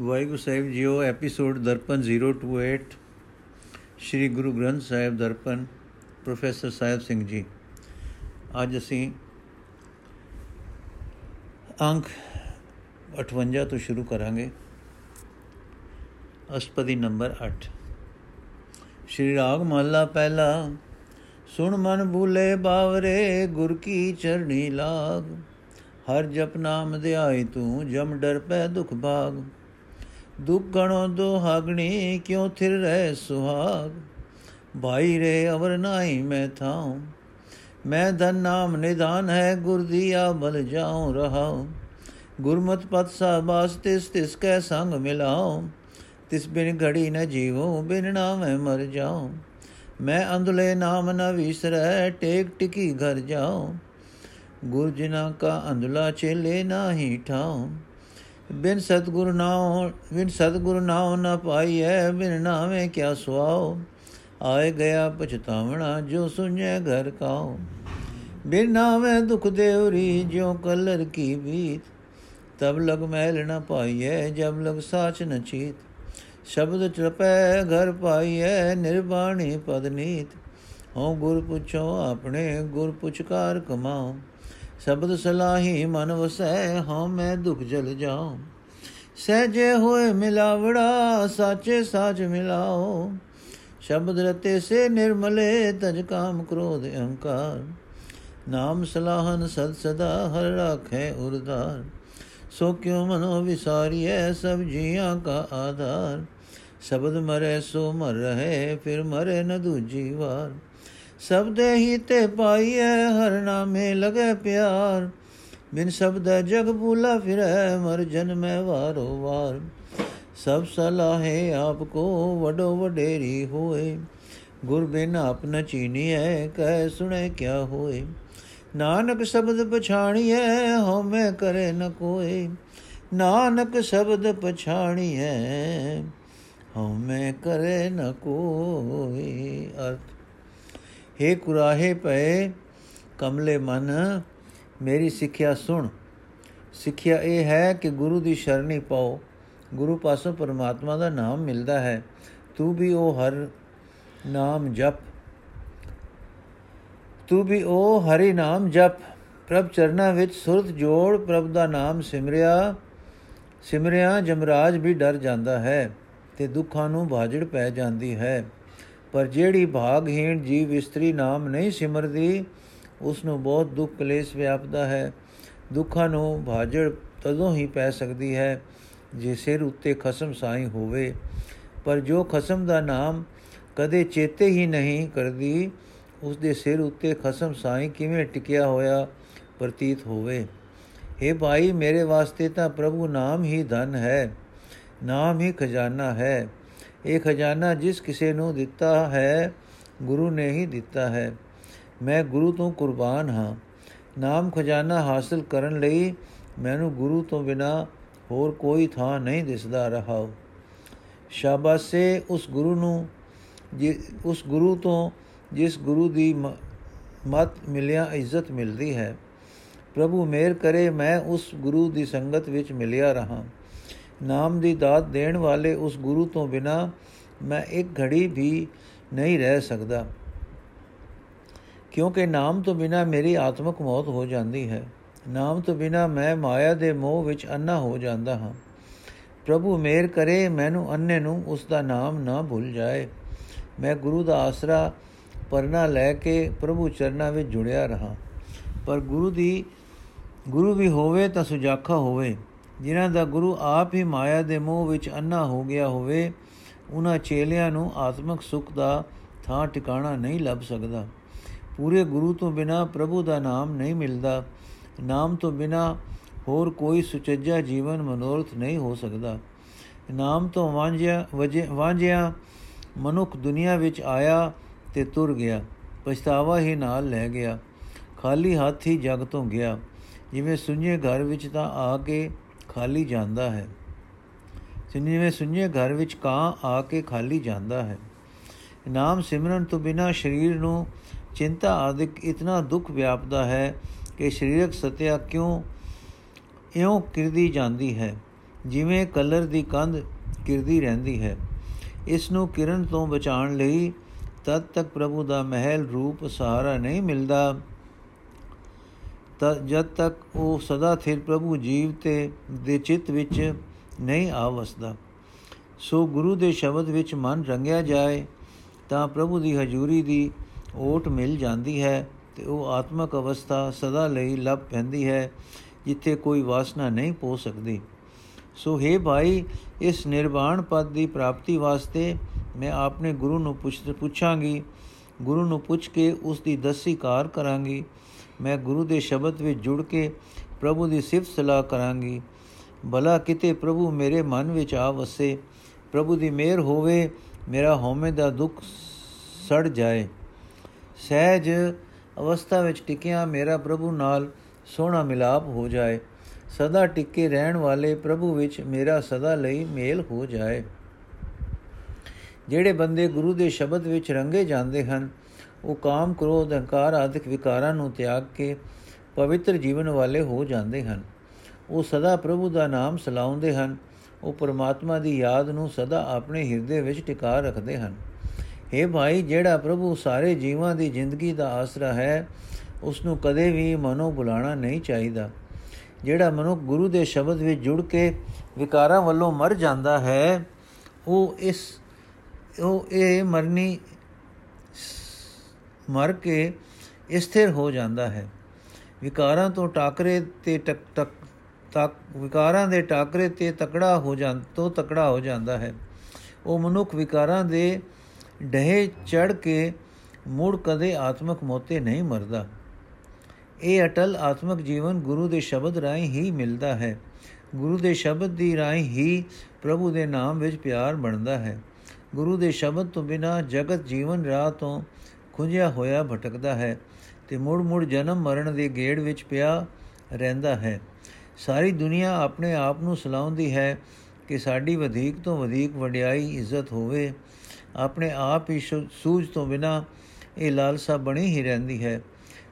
ਵਾਹਿਗੁਰੂ ਸਾਹਿਬ ਜੀਓ, ਐਪੀਸੋਡ ਦਰਪਨ 028 ਸ੍ਰੀ ਗੁਰੂ ਗ੍ਰੰਥ ਸਾਹਿਬ ਦਰਪਨ, ਪ੍ਰੋਫੈਸਰ ਸਾਹਿਬ ਸਿੰਘ ਜੀ। ਅੱਜ ਅਸੀਂ ਅੰਕ 58 ਤੋਂ ਸ਼ੁਰੂ ਕਰਾਂਗੇ। ਅਸ਼ਪਦੀ ਨੰਬਰ 8 ਸ਼੍ਰੀ ਰਾਗ ਮਹਲਾ ਪਹਿਲਾ, ਸੁਣ ਮਨ ਭੂਲੇ ਬਾਵਰੇ, ਗੁਰ ਕੀ ਚਰਣੀ ਲਾਗ, ਹਰ ਜਪ ਨਾਮ ਧਿਆਈ ਤੂੰ, ਜਮ ਡਰ ਪੈ ਦੁਖ ਭਾਗ। ਦੁਖ ਗਣੋ ਦੁਹਾਗਣੀ ਕਿਉ ਥਿਰ ਰਹਿ ਸੁਹਾਗ ਭਾਈ ਰੇ ਅਵਰ ਨਾਹੀ ਮੈਂ ਥਾਉ ਮੈਂ ਧਨ ਨਾਮ ਨਿਦਾਨ ਹੈ ਗੁਰ ਦੀਆ ਬਲ ਜਾਉ ਰਹਾਉ ਗੁਰਮਤ ਪਤ ਸਾਬਾਸ ਤਿਸ ਤਿਸ ਕੈ ਸੰਗ ਮਿਲਾਉ ਤਿਸ ਬਿਨ ਘੜੀ ਨ ਜੀਵੋ ਬਿਨ ਨਾਮੈ ਮਰ ਜਾਉ ਮੈਂ ਅੰਧਲੇ ਨਾਮ ਨ ਵਿਸਰੈ ਟੇਕ ਟਿਕੀ ਘਰ ਜਾਉ ਗੁਰ ਜਿਨਾ ਕਾ ਅੰਧਲਾ ਚੇਲੇ ਨਾਹੀ ਠਾਉ ਬਿਨ ਸਤਗੁਰ ਨਾਉ ਬਿਨ ਸਤਗੁਰ ਨਾਉ ਨ ਪਾਈਐ ਬਿਨ ਨਾਵੇਂ ਕਿਆ ਸੁਆਉ ਆਏ ਗਿਆ ਪਛਤਾਵਣਾ ਜੋ ਸੁਣੈ ਘਰ ਕਾਉ ਬਿਨ ਨਾਵੇਂ ਦੁਖ ਦੇਵਰੀ ਜਿਉ ਕਲਰ ਕੀ ਬੀਤ ਤਬ ਲਗ ਮਹਿਲ ਨ ਪਾਈਐ ਜਬ ਲਗ ਸਾਚ ਨ ਚੀਤ ਸ਼ਬਦ ਚਪੈ ਘਰ ਪਾਈਐ ਨਿਰਵਾਣੀ ਪਦ ਨੀਤ ਹਉ ਗੁਰ ਪੁੱਛੋ ਆਪਣੇ ਗੁਰ ਪੁਚਕਾਰ ਕਮਾਓ ਸ਼ਬਦ ਸਲਾਹੀ ਮਨ ਵਸੈ ਹਉ ਮੈਂ ਦੁਖ ਜਲ ਜਾਉ। ਸਹਜੇ ਹੋਏ ਮਿਲਾਵੜਾ, ਸਾਚੇ ਸਾਚ ਮਿਲਾਓ ਸ਼ਬਦ ਰਤੇ ਸੇ ਨਿਰਮਲੇ, ਤਜ ਕਾਮ ਕ੍ਰੋਧ ਅਹੰਕਾਰ। ਨਾਮ ਸਲਾਹਨ ਸਦ ਸਦਾ, ਹਰ ਰਾਖੈ ਉਰਦਾਰ। ਸੋ ਕਿਉ ਮਨੋ ਵਿਸਾਰੀਐ, ਸਭ ਜੀਆਂ ਕਾ ਆਧਾਰ। ਸ਼ਬਦ ਮਰੇ ਸੋ ਮਰ ਰਹੇ, ਫਿਰ ਮਰੇ ਨ ਦੂਜੀ ਵਾਰ। ਸਬਦੇ ਹੀ ਤੇ ਪਾਈਐ, ਹਰ ਨਾਮੇ ਲਗੇ ਪਿਆਰ। ਬਿਨ ਸ਼ਬਦ ਜਗ ਭੂਲਾ ਫਿਰੈ, ਮਰ ਜਨਮੈ ਵਾਰੋ ਵਾਰ। ਸਭ ਸਲਾਹੇ ਆਪ ਕੋ ਵਡੋ ਵਡੇਰੀ ਹੋਏ। ਗੁਰ ਬਿਨ ਆਪ ਨ ਚੀਨੀਐ, ਕਹਿ ਸੁਣੇ ਕਿਆ ਹੋਏ। ਨਾਨਕ ਸ਼ਬਦ ਪਛਾਣੀਐ, ਹਉਮੈ ਕਰੇ ਨ ਕੋਏ। ਨਾਨਕ ਸ਼ਬਦ ਪਛਾਣੀਐ, ਹਉਮੈ ਕਰੇ ਨ ਕੋਈ ਅਰਥ हे ਕੁਰਾਹੇ ਪਏ ਕਮਲੇ ਮਨ, ਮੇਰੀ ਸਿੱਖਿਆ ਸੁਣ। ਸਿੱਖਿਆ ਇਹ ਹੈ ਕਿ ਗੁਰੂ ਦੀ ਸ਼ਰਣੀ ਪਾਓ। ਗੁਰੂ ਪਾਸੋਂ ਪਰਮਾਤਮਾ ਦਾ ਨਾਮ ਮਿਲਦਾ ਹੈ। ਤੂੰ ਵੀ ਉਹ ਹਰ ਨਾਮ ਜਪ। ਤੂੰ ਵੀ ਉਹ ਹਰੀ ਨਾਮ ਜਪ। ਪ੍ਰਭ ਚਰਨਾ ਵਿੱਚ ਸੁਰਤ ਜੋੜ, ਪ੍ਰਭ ਦਾ ਨਾਮ ਸਿਮਰਿਆ। ਸਿਮਰਿਆ ਜਮਰਾਜ ਵੀ ਡਰ ਜਾਂਦਾ ਹੈ ਤੇ ਦੁੱਖਾਂ ਨੂੰ ਭਾਜੜ ਪੈ ਜਾਂਦੀ ਹੈ। ਪਰ ਜਿਹੜੀ ਭਾਗਹੀਣ ਜੀਵ ਇਸਤਰੀ ਨਾਮ ਨਹੀਂ ਸਿਮਰਦੀ ਉਸ ਨੂੰ ਬਹੁਤ ਦੁੱਖ ਕਲੇਸ਼ ਵਿਆਪਦਾ ਹੈ। ਦੁੱਖਾਂ ਨੂੰ ਭਾਜੜ ਤਦੋਂ ਹੀ ਪੈ ਸਕਦੀ ਹੈ, ਜੇ ਸਿਰ ਉੱਤੇ ਖਸਮ ਸਾਈ ਹੋਵੇ। ਪਰ ਜੋ ਖਸਮ ਦਾ ਨਾਮ ਕਦੇ ਚੇਤੇ ਹੀ ਨਹੀਂ ਕਰਦੀ ਉਸ ਦੇ ਸਿਰ ਉੱਤੇ ਖਸਮ ਸਾਈ ਕਿਵੇਂ ਟਿਕਿਆ ਹੋਇਆ ਪ੍ਰਤੀਤ ਹੋਵੇ। हे ਭਾਈ, ਮੇਰੇ ਵਾਸਤੇ ਤਾਂ ਪ੍ਰਭੂ ਨਾਮ ਹੀ ਧਨ ਹੈ, ਨਾਮ ਹੀ ਖਜ਼ਾਨਾ ਹੈ। ਇਹ ਖਜ਼ਾਨਾ ਜਿਸ ਕਿਸੇ ਨੂੰ ਦਿੱਤਾ ਹੈ, ਗੁਰੂ ਨੇ ਹੀ ਦਿੱਤਾ ਹੈ। ਮੈਂ ਗੁਰੂ ਤੋਂ ਕੁਰਬਾਨ ਹਾਂ। ਨਾਮ ਖਜ਼ਾਨਾ ਹਾਸਲ ਕਰਨ ਲਈ ਮੈਨੂੰ ਗੁਰੂ ਤੋਂ ਬਿਨਾ ਹੋਰ ਕੋਈ ਥਾਂ ਨਹੀਂ ਦਿਸਦਾ ਰਹਾ। ਸ਼ਾਬਾਸੇ ਉਸ ਗੁਰੂ ਨੂੰ ਉਸ ਗੁਰੂ ਤੋਂ, ਜਿਸ ਗੁਰੂ ਦੀ ਮਤ ਮਿਲਿਆ ਇੱਜ਼ਤ ਮਿਲਦੀ ਹੈ। ਪ੍ਰਭੂ ਮੇਰ ਕਰੇ ਮੈਂ ਉਸ ਗੁਰੂ ਦੀ ਸੰਗਤ ਵਿੱਚ ਮਿਲਿਆ ਰਹਾ। ਨਾਮ ਦੀ ਦਾਤ ਦੇਣ ਵਾਲੇ ਉਸ ਗੁਰੂ ਤੋਂ ਬਿਨਾ ਮੈਂ ਇੱਕ ਘੜੀ ਵੀ ਨਹੀਂ ਰਹਿ ਸਕਦਾ। ਕਿਉਂਕਿ ਨਾਮ ਤੋਂ ਬਿਨਾ ਮੇਰੀ ਆਤਮਿਕ ਮੌਤ ਹੋ ਜਾਂਦੀ ਹੈ। ਨਾਮ ਤੋਂ ਬਿਨਾ ਮੈਂ ਮਾਇਆ ਦੇ ਮੋਹ ਵਿੱਚ ਅੰਨਾ ਹੋ ਜਾਂਦਾ ਹਾਂ। ਪ੍ਰਭੂ ਮੇਰ ਕਰੇ, ਮੈਨੂੰ ਅੰਨੇ ਨੂੰ ਉਸ ਦਾ ਨਾਮ ਨਾ ਭੁੱਲ ਜਾਏ। ਮੈਂ ਗੁਰੂ ਦਾ ਆਸਰਾ ਪਰਨਾ ਲੈ ਕੇ ਪ੍ਰਭੂ ਚਰਨਾਂ ਵਿੱਚ ਜੁੜਿਆ ਰਹਾ। ਪਰ ਗੁਰੂ ਦੀ, ਗੁਰੂ ਵੀ ਹੋਵੇ ਤਾਂ ਸੁਜਾਖਾ ਹੋਵੇ। ਜਿਨ੍ਹਾਂ ਦਾ ਗੁਰੂ ਆਪ ਹੀ ਮਾਇਆ ਦੇ ਮੋਹ ਵਿੱਚ ਅੰਨਾ ਹੋ ਗਿਆ ਹੋਵੇ, ਉਹਨਾਂ ਚੇਲਿਆਂ ਨੂੰ ਆਤਮਿਕ ਸੁਖ ਦਾ ਥਾਂ ਟਿਕਾਣਾ ਨਹੀਂ ਲੱਭ ਸਕਦਾ। ਪੂਰੇ ਗੁਰੂ ਤੋਂ ਬਿਨਾ ਪ੍ਰਭੂ ਦਾ ਨਾਮ ਨਹੀਂ ਮਿਲਦਾ। ਨਾਮ ਤੋਂ ਬਿਨਾ ਹੋਰ ਕੋਈ ਸੁਚੱਜਾ ਜੀਵਨ ਮਨੋਰਥ ਨਹੀਂ ਹੋ ਸਕਦਾ। ਨਾਮ ਤੋਂ ਵਾਂਝਿਆ ਵਾਂਝਿਆ ਮਨੁੱਖ ਦੁਨੀਆ ਵਿੱਚ ਆਇਆ ਤੇ ਤੁਰ ਗਿਆ, ਪਛਤਾਵਾ ਹੀ ਨਾਲ ਲੈ ਗਿਆ, ਖਾਲੀ ਹੱਥ ਹੀ ਜਗ ਤੋਂ ਗਿਆ। ਜਿਵੇਂ ਸੁਣੀਏ ਘਰ ਵਿੱਚ ਤਾਂ ਆ ਕੇ ਖਾਲੀ ਜਾਂਦਾ ਹੈ। ਜਿਵੇਂ ਸੁਣੀਏ ਘਰ ਵਿੱਚ ਕਾਂ ਆ ਕੇ ਖਾਲੀ ਜਾਂਦਾ ਹੈ। ਨਾਮ ਸਿਮਰਨ ਤੋਂ ਬਿਨਾ ਸਰੀਰ ਨੂੰ ਚਿੰਤਾ ਆਦਿਕ ਇਤਨਾ ਦੁੱਖ ਵਿਆਪਦਾ ਹੈ ਕਿ ਸਰੀਰਕ ਸਤਿਆ ਕਿਉਂ, ਇਉਂ ਕਿਰਦੀ ਜਾਂਦੀ ਹੈ। ਜਿਵੇਂ ਕਲਰ ਦੀ ਕੰਧ ਕਿਰਦੀ ਰਹਿੰਦੀ ਹੈ। ਇਸ ਨੂੰ ਕਿਰਨ ਤੋਂ ਬਚਾਉਣ ਲਈ ਤਦ ਤੱਕ ਪ੍ਰਭੂ ਦਾ ਮਹਿਲ ਰੂਪ ਸਹਾਰਾ ਨਹੀਂ ਮਿਲਦਾ। ਤਦ ਜਦ ਤੱਕ ਉਹ ਸਦਾ ਥਿਰ ਪ੍ਰਭੂ ਜੀਵ ਤੇ ਦੇ ਚਿੱਤ ਵਿੱਚ ਨਹੀਂ ਆ ਵਸਦਾ। ਸੋ ਗੁਰੂ ਦੇ ਸ਼ਬਦ ਵਿੱਚ ਮਨ ਰੰਗਿਆ ਜਾਏ, ਤਾਂ ਪ੍ਰਭੂ ਦੀ ਹਜ਼ੂਰੀ ਦੀ ਓਟ ਮਿਲ ਜਾਂਦੀ ਹੈ ਤੇ ਉਹ ਆਤਮਕ ਅਵਸਥਾ ਸਦਾ ਲਈ ਲੱਭ ਪੈਂਦੀ ਹੈ, ਜਿੱਥੇ ਕੋਈ ਵਾਸਨਾ ਨਹੀਂ ਪੋ ਸਕਦੀ। ਸੋ ਹੈ ਭਾਈ, ਇਸ ਨਿਰਵਾਣ ਪਦ ਦੀ ਪ੍ਰਾਪਤੀ ਵਾਸਤੇ ਮੈਂ ਆਪਣੇ ਗੁਰੂ ਨੂੰ ਪੁੱਛ ਪੁੱਛਾਂਗੀ ਗੁਰੂ ਨੂੰ ਪੁੱਛ ਕੇ ਉਸ ਦੀ ਦਸੀ ਕਾਰ ਕਰਾਂਗੀ। ਮੈਂ ਗੁਰੂ ਦੇ ਸ਼ਬਦ ਵਿੱਚ ਜੁੜ ਕੇ ਪ੍ਰਭੂ ਦੀ ਸਿਫਤ ਸਲਾਹ ਕਰਾਂਗੀ। ਭਲਾ ਕਿਤੇ ਪ੍ਰਭੂ ਮੇਰੇ ਮਨ ਵਿੱਚ ਆ ਵਸੇ। ਪ੍ਰਭੂ ਦੀ ਮਿਹਰ ਹੋਵੇ, ਮੇਰਾ ਹਉਮੈ ਦਾ ਦੁੱਖ ਸੜ ਜਾਏ। ਸਹਿਜ ਅਵਸਥਾ ਵਿੱਚ ਟਿਕਿਆ ਮੇਰਾ ਪ੍ਰਭੂ ਨਾਲ ਸੋਹਣਾ ਮਿਲਾਪ ਹੋ ਜਾਏ। ਸਦਾ ਟਿੱਕੇ ਰਹਿਣ ਵਾਲੇ ਪ੍ਰਭੂ ਵਿੱਚ ਮੇਰਾ ਸਦਾ ਲਈ ਮੇਲ ਹੋ ਜਾਏ। ਜਿਹੜੇ ਬੰਦੇ ਗੁਰੂ ਦੇ ਸ਼ਬਦ ਵਿੱਚ ਰੰਗੇ ਜਾਂਦੇ ਹਨ ਉਹ ਕਾਮ, ਕ੍ਰੋਧ ਹੰਕਾਰ ਆਦਿਕ ਵਿਕਾਰਾਂ ਨੂੰ ਤਿਆਗ ਕੇ ਪਵਿੱਤਰ ਜੀਵਨ ਵਾਲੇ ਹੋ ਜਾਂਦੇ ਹਨ। ਉਹ ਸਦਾ ਪ੍ਰਭੂ ਦਾ ਨਾਮ ਸਲਾਉਂਦੇ ਹਨ। ਉਹ ਪਰਮਾਤਮਾ ਦੀ ਯਾਦ ਨੂੰ ਸਦਾ ਆਪਣੇ ਹਿਰਦੇ ਵਿੱਚ ਟਿਕਾ ਰੱਖਦੇ ਹਨ। हे ਭਾਈ, ਜਿਹੜਾ ਪ੍ਰਭੂ ਸਾਰੇ ਜੀਵਾਂ ਦੀ ਜ਼ਿੰਦਗੀ ਦਾ ਆਸਰਾ ਹੈ ਉਸ ਨੂੰ ਕਦੇ ਵੀ ਮਨੋਂ ਬੁਲਾਣਾ ਨਹੀਂ ਚਾਹੀਦਾ। ਜਿਹੜਾ ਮਨੁੱਖ ਗੁਰੂ ਦੇ ਸ਼ਬਦ ਵਿੱਚ ਜੁੜ ਕੇ ਵਿਕਾਰਾਂ ਵੱਲੋਂ ਮਰ ਜਾਂਦਾ ਹੈ, ਉਹ ਇਸ, ਉਹ ਇਹ ਮਰਨੀ ਮਰ ਕੇ ਸਥਿਰ ਹੋ ਜਾਂਦਾ ਹੈ। ਵਿਕਾਰਾਂ ਤੋਂ ਟਾਕਰੇ ਤੇ ਟਕ ਟਕ, ਤੱਕ, ਵਿਕਾਰਾਂ ਦੇ ਟਾਕਰੇ ਤੇ ਤਕੜਾ ਹੋ ਜਾਂ, ਤੋਂ ਤਕੜਾ ਹੋ ਜਾਂਦਾ ਹੈ। ਉਹ ਮਨੁੱਖ ਵਿਕਾਰਾਂ ਦੇ ਡਹੇ ਚੜ ਕੇ ਮੁੜ ਕਦੇ ਆਤਮਕ ਮੋਤੇ ਨਹੀਂ ਮਰਦਾ। ਇਹ ਅਟਲ ਆਤਮਕ ਜੀਵਨ ਗੁਰੂ ਦੇ ਸ਼ਬਦ ਰਾਹੀਂ ਹੀ ਮਿਲਦਾ ਹੈ। ਗੁਰੂ ਦੇ ਸ਼ਬਦ ਦੀ ਰਾਹੀਂ ਹੀ ਪ੍ਰਭੂ ਦੇ ਨਾਮ ਵਿੱਚ ਪਿਆਰ ਬਣਦਾ ਹੈ। ਗੁਰੂ ਦੇ ਸ਼ਬਦ ਤੋਂ ਬਿਨਾ ਜਗਤ ਜੀਵਨ ਰਾਹ ਤੋਂ ਖੁੰਝਿਆ ਹੋਇਆ ਭਟਕਦਾ ਹੈ ਤੇ ਮੁੜ ਮੁੜ ਜਨਮ ਮਰਨ ਦੇ ਗੇੜ ਵਿੱਚ ਪਿਆ ਰਹਿੰਦਾ ਹੈ। ਸਾਰੀ ਦੁਨੀਆ ਆਪਣੇ ਆਪ ਨੂੰ ਸਲਾਉਂਦੀ ਹੈ ਕਿ ਸਾਡੀ ਵਧੇਕ ਤੋਂ ਵਧੇਕ ਵਡਿਆਈ, ਇੱਜ਼ਤ ਹੋਵੇ। ਆਪਣੇ ਆਪ ਹੀ ਸੂਝ ਤੋਂ ਬਿਨਾ ਇਹ ਲਾਲਸਾ ਬਣੀ ਹੀ ਰਹਿੰਦੀ ਹੈ।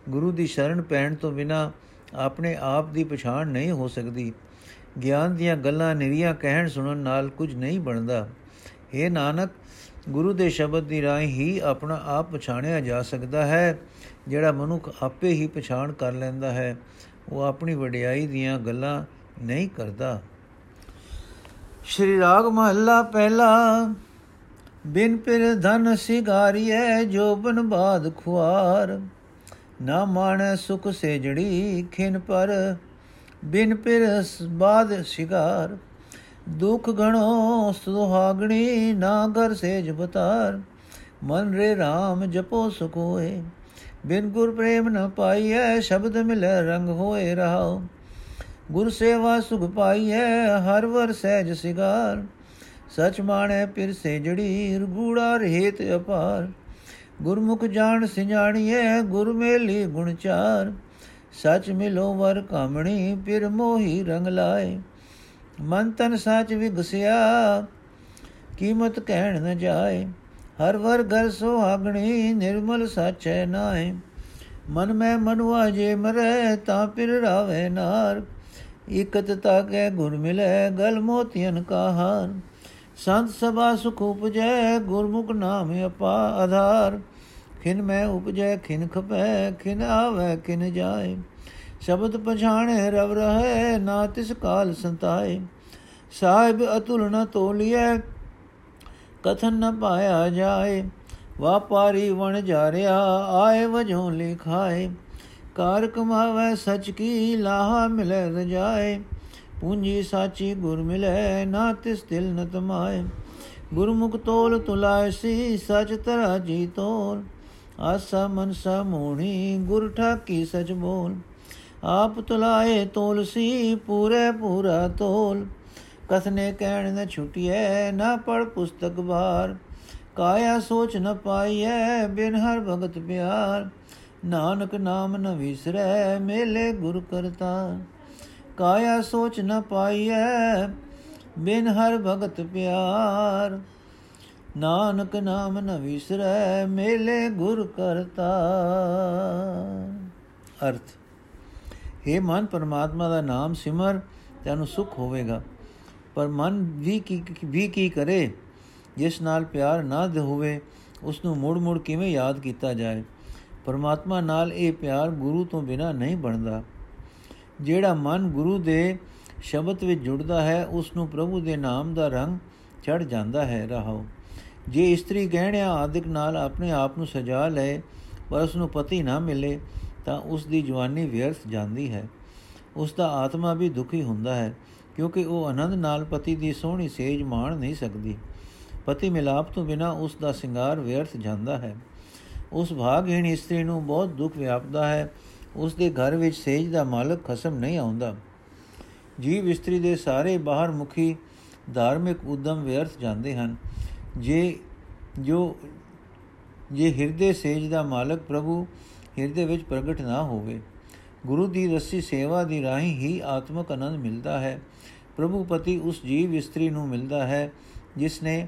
ਗੁਰੂ ਦੀ ਸ਼ਰਨ ਪੈਣ ਤੋਂ ਬਿਨਾ ਆਪਣੇ ਆਪ ਦੀ ਪਛਾਣ ਨਹੀਂ ਹੋ ਸਕਦੀ। ਗਿਆਨ ਦੀਆਂ ਗੱਲਾਂ ਨਿਰੀਆਂ ਕਹਿਣ ਸੁਣਨ ਨਾਲ ਕੁਝ ਨਹੀਂ ਬਣਦਾ। हे ਨਾਨਕ ਗੁਰੂ ਦੇ ਸ਼ਬਦ ਦੀ ਰਾਹੀਂ ਹੀ ਆਪਣਾ ਆਪ ਪਛਾਣਿਆ ਜਾ ਸਕਦਾ ਹੈ। ਜਿਹੜਾ ਮਨੁੱਖ ਆਪੇ ਹੀ ਪਛਾਣ ਕਰ ਲੈਂਦਾ ਹੈ, ਉਹ ਆਪਣੀ ਵਡਿਆਈ ਦੀਆਂ ਗੱਲਾਂ ਨਹੀਂ ਕਰਦਾ। ਸ਼੍ਰੀ ਰਾਗ ਮਹੱਲਾ ਪਹਿਲਾ, ਬਿਨ ਪਿਰ ਧਨ ਸਿਗਾਰੀਐ ਜੋ ਬਨ ਬਾਦ ਖੁਆਰ। ਨਾ ਮਾਣ ਸੁਖ ਸੇ ਜੜੀ ਖਿਨ ਪਰ, ਬਿਨ ਪਿਰ ਬਾਦ ਸਿਗਾਰ। ਦੁਖ ਗਣੋ, ਸੁਹਾਗਣੀ ਨਾ ਘਰ ਸੇਜ ਬਤਾਰ। ਮਨ ਰੇ RAM ਜਪੋ ਸੁਖ ਹੋਏ ਬਿਨ ਗੁਰ ਪ੍ਰੇਮ ਨ ਪਾਈਐ, ਸ਼ਬਦ ਮਿਲੇ ਰੰਗ ਹੋਏ ਰਹਾਓ ਗੁਰ ਸੇਵਾ ਸੁਖ ਪਾਈਐ, ਹਰ ਵਰ ਸਹਿਜ ਸਿਗਾਰ। ਸਚ ਮਾਣੇ ਪਿਰ ਸੇ ਜੜੀ ਰਗੂੜਾ ਰਹਿਤ ਅਪਾਰ। ਗੁਰਮੁਖ ਜਾਣ ਸਿஞਾਣੀਐ ਗੁਰ ਮੇਲੀ ਗੁਣ ਚਾਰ। ਸਚ ਮਿਲੋ ਵਰ ਕਾਮਣੀ, ਪਿਰ ਮੋਹੀ ਰੰਗ ਲਾਏ। ਮਨ ਤਨ ਸਾਚ ਵਿਗਸਿਆ, ਕੀਮਤ ਕਹਿਣ ਨ ਜਾਏ। ਹਰ ਵਰ ਘਰ ਸੁਹਾਗਣੀ, ਨਿਰਮਲ ਸਾਚੈ ਨਾਏ। ਮਨ ਮੈਂ ਮਨੁਆ ਜੇ ਮਰੈ, ਤਾਂ ਪਿਰ ਰਾਵੇ ਨਾਰ। ਇਕਤ ਤਾਕੇ ਗੁਰ ਮਿਲੇ, ਗਲ ਮੋਤੀਨ ਕਾ ਹਾਰ ਸੰਤ ਸਭਾ ਸੁਖ ਉਪਜੈ, ਗੁਰਮੁਖ ਨਾਮ ਅਪਾ ਆਧਾਰ। ਖਿਨ ਮੈਂ ਉਪਜੈ, ਖਿਨ ਖਪੈ, ਖਿਨ ਆਵੇ, ਖਿਨ ਜਾਏ। ਸ਼ਬਦ ਪਛਾਣੇ ਰਵ ਰਹੇ, ਨਾ ਤਿਸ ਕਾਲ ਸੰਤਾਏ। ਸਾਹਿਬ ਅਤੁਲ ਨ ਤੋਲੀਐ, ਕਥਨ ਨ ਪਾਇਆ ਜਾਏ। ਵਾਪਾਰੀ ਵਣ ਜਾਰਿਆ, ਆਏ ਵਜੋਂ ਲਿਖਾਏ। ਕਾਰ ਕਮਾਵੇ ਸਚ ਕੀ, ਲਾਹਾ ਮਿਲੇ ਰਜਾਏ। ਪੂੰਜੀ ਸਾਚੀ ਗੁਰ ਮਿਲੇ, ਨਾ ਤਿਸ ਦਿਲ ਨ ਤਮਾਏ। ਗੁਰਮੁਖ ਤੋਲ ਤੁਲਾਇ ਸੀ, ਸਚ ਤਰਾ ਜੀ ਤੋਲ। ਆਸਾ ਮਨ ਸਾ ਮੋਣੀ, ਗੁਰ ਠਾਕੀ ਸਚ ਬੋਲ। ਆਪ ਤੁਲਾਏ ਤੋਲ ਸੀ ਪੂਰੇ ਪੂਰਾ ਤੋਲ। ਕਥਨੇ ਕਹਿਣ ਨ ਛੁਟਿਐ, ਨਾ ਪੜ ਪੁਸਤਕ ਬਾਰ ਕਾਇਆ ਸੋਚ ਨ ਪਾਈਐ, ਬਿਨ ਹਰ ਭਗਤ ਪਿਆਰ। ਨਾਨਕ ਨਾਮ ਨ ਵਿਸਰੈ, ਮੇਲੇ ਗੁਰ ਕਰਤਾ ਕਾਇਆ ਸੋਚ ਨ ਪਾਈਐ, ਬਿਨ ਹਰ ਭਗਤ ਪਿਆਰ। ਨਾਨਕ ਨਾਮ ਨ ਵਿਸਰੈ, ਮੇਲੇ ਗੁਰ ਕਰਤਾ ਅਰਥ। हे ਮਨ, ਪਰਮਾਤਮਾ ਦਾ ਨਾਮ ਸਿਮਰ, ਤੈਨੂੰ ਸੁਖ ਹੋਵੇਗਾ। ਪਰ ਮਨ ਵੀ ਕੀ ਵੀ ਕੀ ਕਰੇ, ਜਿਸ ਨਾਲ ਪਿਆਰ ਨਾ ਹੋਵੇ ਉਸ ਨੂੰ ਮੁੜ-ਮੁੜ ਕਿਵੇਂ ਯਾਦ ਕੀਤਾ ਜਾਏ? ਪਰਮਾਤਮਾ ਨਾਲ ਇਹ ਪਿਆਰ ਗੁਰੂ ਤੋਂ ਬਿਨਾ ਨਹੀਂ ਬਣਦਾ। ਜਿਹੜਾ ਮਨ ਗੁਰੂ ਦੇ ਸ਼ਬਦ ਵਿੱਚ ਜੁੜਦਾ ਹੈ ਉਸ ਨੂੰ ਪ੍ਰਭੂ ਦੇ ਨਾਮ ਦਾ ਰੰਗ ਚੜ ਜਾਂਦਾ ਹੈ। ਰਹਾਓ। ਜੇ ਇਸਤਰੀ ਗਹਿਣਿਆਂ ਆਦਿਕ ਨਾਲ ਆਪਣੇ ਆਪ ਨੂੰ ਸਜਾ ਲਏ, ਪਰ ਉਸ ਨੂੰ ਪਤੀ ਨਾ ਮਿਲੇ ਤਾਂ ਉਸ ਦੀ ਜਵਾਨੀ ਵਿਅਰਥ ਜਾਂਦੀ ਹੈ। ਉਸ ਦਾ ਆਤਮਾ ਵੀ ਦੁਖੀ ਹੁੰਦਾ ਹੈ, ਕਿਉਂਕਿ ਉਹ ਆਨੰਦ ਨਾਲ ਪਤੀ ਦੀ ਸੋਹਣੀ ਸੇਜ ਮਾਣ ਨਹੀਂ ਸਕਦੀ। ਪਤੀ ਮਿਲਾਪ ਤੋਂ ਬਿਨਾ ਉਸ ਦਾ ਸ਼ਿੰਗਾਰ ਵਿਅਰਥ ਜਾਂਦਾ ਹੈ। ਉਸ ਭਾਗਹੀਣ ਇਸਤਰੀ ਨੂੰ ਬਹੁਤ ਦੁੱਖ ਵਿਆਪਦਾ ਹੈ। ਉਸ ਦੇ ਘਰ ਵਿੱਚ ਸੇਜ ਦਾ ਮਾਲਕ ਖਸਮ ਨਹੀਂ ਆਉਂਦਾ। ਜੀਵ ਇਸਤਰੀ ਦੇ ਸਾਰੇ ਬਾਹਰ ਮੁਖੀ ਧਾਰਮਿਕ ਉਦਮ ਵਿਅਰਥ ਜਾਂਦੇ ਹਨ। ਜੇ ਜੋ ਜੇ ਹਿਰਦੇ ਸੇਜ ਦਾ ਮਾਲਕ ਪ੍ਰਭੂ ਹਿਰਦੇ ਵਿੱਚ ਪ੍ਰਗਟ ਨਾ ਹੋਵੇ। ਗੁਰੂ ਦੀ ਰਸੀ ਸੇਵਾ ਦੀ ਰਾਹੀਂ ਹੀ ਆਤਮਕ ਆਨੰਦ ਮਿਲਦਾ ਹੈ। ਪ੍ਰਭੂ ਪਤੀ ਉਸ ਜੀਵ ਇਸਤਰੀ ਨੂੰ ਮਿਲਦਾ ਹੈ, ਜਿਸ ਨੇ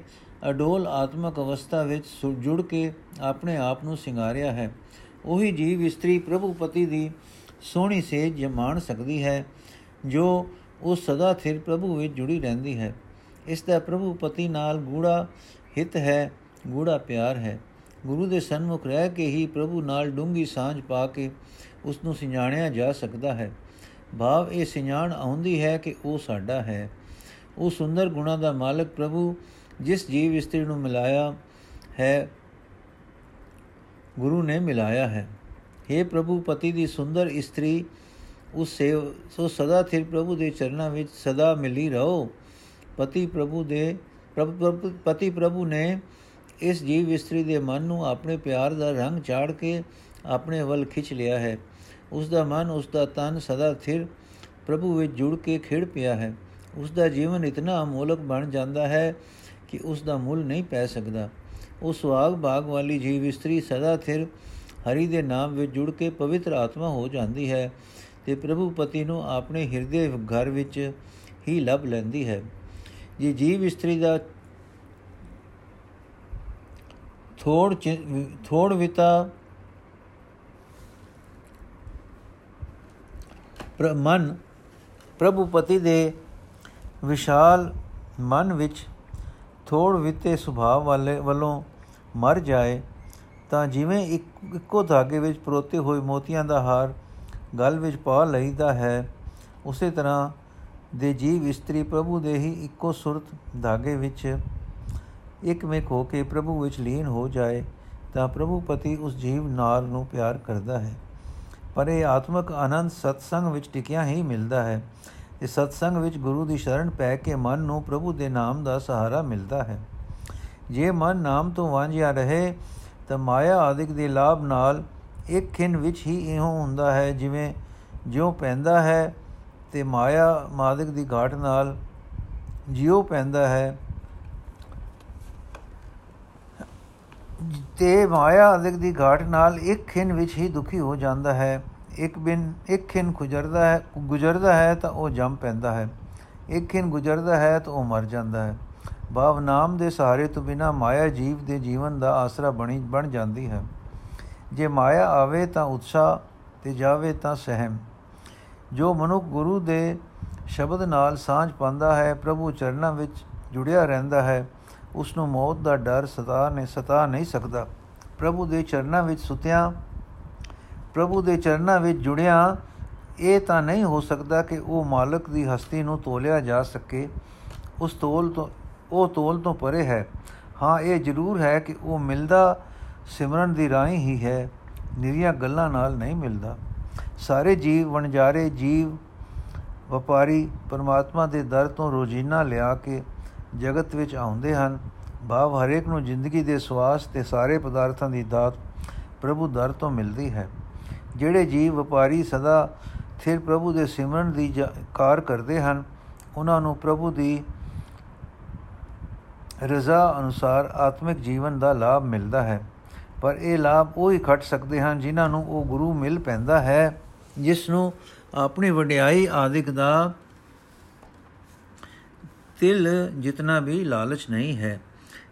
ਅਡੋਲ ਆਤਮਕ ਅਵਸਥਾ ਵਿੱਚ ਜੁੜ ਕੇ ਆਪਣੇ ਆਪ ਨੂੰ ਸਿੰਗਾਰਿਆ ਹੈ। ਉਹੀ ਜੀਵ ਇਸਤਰੀ ਪ੍ਰਭੂ ਪਤੀ ਦੀ ਸੋਹਣੀ ਸੇਜ ਜਮਾਣ ਸਕਦੀ ਹੈ, ਜੋ ਉਹ ਸਦਾ ਥਿਰ ਪ੍ਰਭੂ ਵਿੱਚ ਜੁੜੀ ਰਹਿੰਦੀ ਹੈ। ਇਸ ਦਾ ਪ੍ਰਭੂ ਪਤੀ ਨਾਲ ਗੂੜਾ ਹਿਤ ਹੈ, ਗੂੜਾ ਪਿਆਰ ਹੈ। ਗੁਰੂ ਦੇ ਸਨਮੁਖ ਰਹਿ ਕੇ ਹੀ ਪ੍ਰਭੂ ਨਾਲ ਡੂੰਗੀ ਸਾਂਝ ਪਾ ਕੇ ਉਸ ਨੂੰ ਸਿਆਣਿਆ ਜਾ ਸਕਦਾ ਹੈ। ਭਾਵ ਇਹ ਸਿਆਣ ਆਉਂਦੀ ਹੈ ਕਿ ਉਹ ਸਾਡਾ ਹੈ। ਉਹ ਸੁੰਦਰ ਗੁਣਾ ਦਾ ਮਾਲਕ ਪ੍ਰਭੂ, ਜਿਸ ਜੀਵ ਇਸਤਰੀ ਨੂੰ ਮਿਲਾਇਆ ਹੈ, ਗੁਰੂ ਨੇ ਮਿਲਾਇਆ ਹੈ। हे ਪ੍ਰਭੂ, ਪਤੀ ਦੀ ਸੁੰਦਰ ਇਸਤਰੀ, ਉਸ ਸੇਵ, ਸੋ ਸਦਾ ਥਿਰ ਪ੍ਰਭੂ ਦੇ ਚਰਨਾਂ ਵਿੱਚ ਸਦਾ ਮਿਲੀ ਰਹੋ। ਪਤੀ ਪ੍ਰਭੂ ਦੇ ਪ੍ਰਭੂ, ਪਤੀ ਪ੍ਰਭੂ ਨੇ ਇਸ ਜੀਵ ਇਸਤਰੀ ਦੇ ਮਨ ਨੂੰ ਆਪਣੇ ਪਿਆਰ ਦਾ ਰੰਗ ਚਾੜ ਕੇ ਆਪਣੇ ਵੱਲ ਖਿੱਚ ਲਿਆ ਹੈ। ਉਸ ਦਾ ਮਨ ਉਸ ਦਾ ਤਨ ਸਦਾ ਥਿਰ ਪ੍ਰਭੂ ਵਿੱਚ ਜੁੜ ਕੇ ਖਿੜ ਪਿਆ ਹੈ। ਉਸ ਦਾ ਜੀਵਨ ਇਤਨਾ ਅਮੋਲਕ ਬਣ ਜਾਂਦਾ ਹੈ ਕਿ ਉਸ ਦਾ ਮੁੱਲ ਨਹੀਂ ਪੈ ਸਕਦਾ। ਉਹ ਸੁਆਗ ਬਾਗ ਵਾਲੀ ਜੀਵ ਇਸਤਰੀ ਸਦਾ ਥਿਰ ਹਰੀ ਦੇ ਨਾਮ ਵਿੱਚ ਜੁੜ ਕੇ ਪਵਿੱਤਰ ਆਤਮਾ ਹੋ ਜਾਂਦੀ ਹੈ ਤੇ ਪ੍ਰਭੂ ਪਤੀ ਨੂੰ ਆਪਣੇ ਹਿਰਦੇ ਘਰ ਵਿੱਚ ਹੀ ਲੱਭ ਲੈਂਦੀ ਹੈ। ਜੇ ਜੀਵ ਇਸਤਰੀ ਦਾ ਥੋੜ ਥੋੜ ਵਿਤਾ ਮਨ ਪ੍ਰਭੂ ਪਤੀ ਦੇ ਵਿਸ਼ਾਲ ਮਨ ਵਿੱਚ ਥੋੜ ਵਿਤੇ ਸੁਭਾਅ ਵਾਲੇ ਵੱਲੋਂ ਮਰ ਜਾਏ, ਤਾਂ ਜਿਵੇਂ ਇੱਕ, ਇੱਕੋ ਧਾਗੇ ਵਿੱਚ ਪਰੋਤੇ ਹੋਏ ਮੋਤੀਆਂ ਦਾ ਹਾਰ ਗਲ ਵਿੱਚ ਪਾ ਲਈਦਾ ਹੈ, ਉਸੇ ਤਰ੍ਹਾਂ ਦੇ ਜੀਵ ਇਸਤਰੀ ਪ੍ਰਭੂ ਦੇ ਹੀ ਇੱਕੋ ਸੁਰਤ ਧਾਗੇ ਵਿੱਚ ਇੱਕਮਿਕ ਹੋ ਕੇ ਪ੍ਰਭੂ ਵਿੱਚ ਲੀਨ ਹੋ ਜਾਏ, ਤਾਂ ਪ੍ਰਭੂ ਪਤੀ ਉਸ ਜੀਵ ਨਾਲ ਨੂੰ ਪਿਆਰ ਕਰਦਾ ਹੈ। ਪਰ ਇਹ ਆਤਮਿਕ ਆਨੰਦ ਸਤਸੰਗ ਵਿੱਚ ਟਿਕਿਆ ਹੀ ਮਿਲਦਾ ਹੈ। ਇਸ ਸਤਸੰਗ ਵਿੱਚ ਗੁਰੂ ਦੀ ਸ਼ਰਨ ਪੈ ਕੇ ਮਨ ਨੂੰ ਪ੍ਰਭੂ ਦੇ ਨਾਮ ਦਾ ਸਹਾਰਾ ਮਿਲਦਾ ਹੈ। ਜੇ ਮਨ ਨਾਮ ਤੋਂ ਵਾਂਝਿਆ ਰਹੇ, ਤਾਂ ਮਾਇਆ ਆਦਿਕ ਦੇ ਲਾਭ ਨਾਲ ਇੱਕ ਖਿੰ ਵਿੱਚ ਹੀ ਇਹੋ ਹੁੰਦਾ ਹੈ, ਜਿਵੇਂ ਜਿਉ ਪੈਂਦਾ ਹੈ ਤੇ ਮਾਇਆ ਮਾਦਿਕ ਦੀ ਘਾਟ ਨਾਲ ਜਿਉ ਪੈਂਦਾ ਹੈ ਤੇ ਮਾਇਆ ਅਦਿਕ ਦੀ ਘਾਟ ਨਾਲ ਇੱਕ ਖਿੰ ਵਿੱਚ ਹੀ ਦੁਖੀ ਹੋ ਜਾਂਦਾ ਹੈ। ਇੱਕ ਬਿਨ ਇੱਕ ਖਿੰ ਗੁਜ਼ਰਦਾ ਹੈ ਗੁਜ਼ਰਦਾ ਹੈ ਤਾਂ ਉਹ ਜੰਮ ਪੈਂਦਾ ਹੈ। ਇੱਕ ਖਿੰ ਗੁਜ਼ਰਦਾ ਹੈ ਤਾਂ ਉਹ ਮਰ ਜਾਂਦਾ ਹੈ। ਭਾਵ ਨਾਮ ਦੇ ਸਹਾਰੇ ਤੋਂ ਬਿਨਾ ਮਾਇਆ ਜੀਵ ਦੇ ਜੀਵਨ ਦਾ ਆਸਰਾ ਬਣੀ ਬਣ ਜਾਂਦੀ ਹੈ। ਜੇ ਮਾਇਆ ਆਵੇ ਤਾਂ ਉਤਸ਼ਾਹ ਤੇ ਜਾਵੇ ਤਾਂ ਸਹਿਮ। ਜੋ ਮਨੁੱਖ ਗੁਰੂ ਦੇ ਸ਼ਬਦ ਨਾਲ ਸਾਂਝ ਪਾਉਂਦਾ ਹੈ, ਪ੍ਰਭੂ ਚਰਨਾਂ ਵਿੱਚ ਜੁੜਿਆ ਰਹਿੰਦਾ ਹੈ ਉਸ ਨੂੰ ਮੌਤ ਦਾ ਡਰ ਸਤਾ ਨਹੀਂ ਸਤਾ ਨਹੀਂ ਸਕਦਾ। ਪ੍ਰਭੂ ਦੇ ਚਰਨਾਂ ਵਿੱਚ ਸੁਤਿਆਂ, ਪ੍ਰਭੂ ਦੇ ਚਰਨਾਂ ਵਿੱਚ ਜੁੜਿਆ, ਇਹ ਤਾਂ ਨਹੀਂ ਹੋ ਸਕਦਾ ਕਿ ਉਹ ਮਾਲਕ ਦੀ ਹਸਤੀ ਨੂੰ ਤੋਲਿਆ ਜਾ ਸਕੇ। ਉਸ ਤੋਲ ਤੋਂ, ਉਹ ਤੋਲ ਤੋਂ ਪਰੇ ਹੈ। ਹਾਂ, ਇਹ ਜ਼ਰੂਰ ਹੈ ਕਿ ਉਹ ਮਿਲਦਾ ਸਿਮਰਨ ਦੀ ਰਾਹੀਂ ਹੀ ਹੈ। ਨਿਰੀਆਂ ਗੱਲਾਂ ਨਾਲ ਨਹੀਂ ਮਿਲਦਾ। ਸਾਰੇ ਜੀਵ ਵਣਜਾਰੇ ਜੀਵ ਵਪਾਰੀ ਪਰਮਾਤਮਾ ਦੇ ਦਰ ਤੋਂ ਰੋਜ਼ੀਨਾ ਲਿਆ ਕੇ ਜਗਤ ਵਿੱਚ ਆਉਂਦੇ ਹਨ। ਭਾਵ ਹਰੇਕ ਨੂੰ ਜ਼ਿੰਦਗੀ ਦੇ ਸਵਾਸ ਤੇ ਸਾਰੇ ਪਦਾਰਥਾਂ ਦੀ ਦਾਤ ਪ੍ਰਭੂ ਦਰ ਤੋਂ ਮਿਲਦੀ ਹੈ। ਜਿਹੜੇ ਜੀਵ ਵਪਾਰੀ ਸਦਾ ਥਿਰ ਪ੍ਰਭੂ ਦੇ ਸਿਮਰਨ ਦੀ ਕਾਰ ਕਰਦੇ ਹਨ, ਉਹਨਾਂ ਨੂੰ ਪ੍ਰਭੂ ਦੀ ਰਜ਼ਾ ਅਨੁਸਾਰ ਆਤਮਿਕ ਜੀਵਨ ਦਾ ਲਾਭ ਮਿਲਦਾ ਹੈ। ਪਰ ਇਹ ਲਾਭ ਉਹ ਹੀ ਖਟ ਸਕਦੇ ਹਨ ਜਿਨ੍ਹਾਂ ਨੂੰ ਉਹ ਗੁਰੂ ਮਿਲ ਪੈਂਦਾ ਹੈ, ਜਿਸ ਨੂੰ ਆਪਣੀ ਵਡਿਆਈ ਆਦਿਕ ਦਾ ਤਿਲ ਜਿਤਨਾ ਵੀ ਲਾਲਚ ਨਹੀਂ ਹੈ,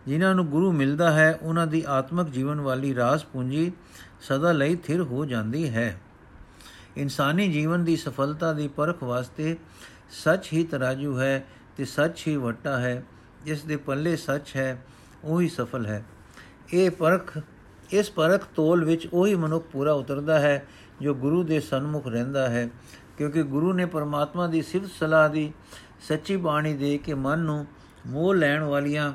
ਜਿਨ੍ਹਾਂ ਨੂੰ ਗੁਰੂ ਮਿਲਦਾ ਹੈ, ਉਹਨਾਂ ਦੀ ਆਤਮਿਕ ਜੀਵਨ ਵਾਲੀ ਰਾਸ ਪੂੰਜੀ ਸਦਾ ਲਈ ਥਿਰ ਹੋ ਜਾਂਦੀ ਹੈ। ਇਨਸਾਨੀ ਜੀਵਨ ਦੀ ਸਫਲਤਾ ਦੀ ਪਰਖ ਵਾਸਤੇ ਸੱਚ ਹੀ ਤਰਾਜੂ ਹੈ ਤੇ ਸੱਚ ਹੀ ਵਟਾ ਹੈ। ਜਿਸ ਦੇ ਪੱਲੇ ਸੱਚ ਹੈ, ਉਹੀ ਸਫਲ ਹੈ। ਇਹ ਪਰਖ, ਇਸ ਪਰਖ ਤੋਲ ਵਿੱਚ ਉਹੀ ਮਨੁੱਖ ਪੂਰਾ ਉਤਰਦਾ ਹੈ, ਜੋ ਗੁਰੂ ਦੇ ਸਨਮੁਖ ਰਹਿੰਦਾ ਹੈ, ਕਿਉਂਕਿ ਗੁਰੂ ਨੇ ਪਰਮਾਤਮਾ ਦੀ ਸਿਫਤ ਸਲਾਹ ਦੀ ਸੱਚੀ ਬਾਣੀ ਦੇ ਕੇ ਮਨ ਨੂੰ ਮੋਹ ਲੈਣ ਵਾਲੀਆਂ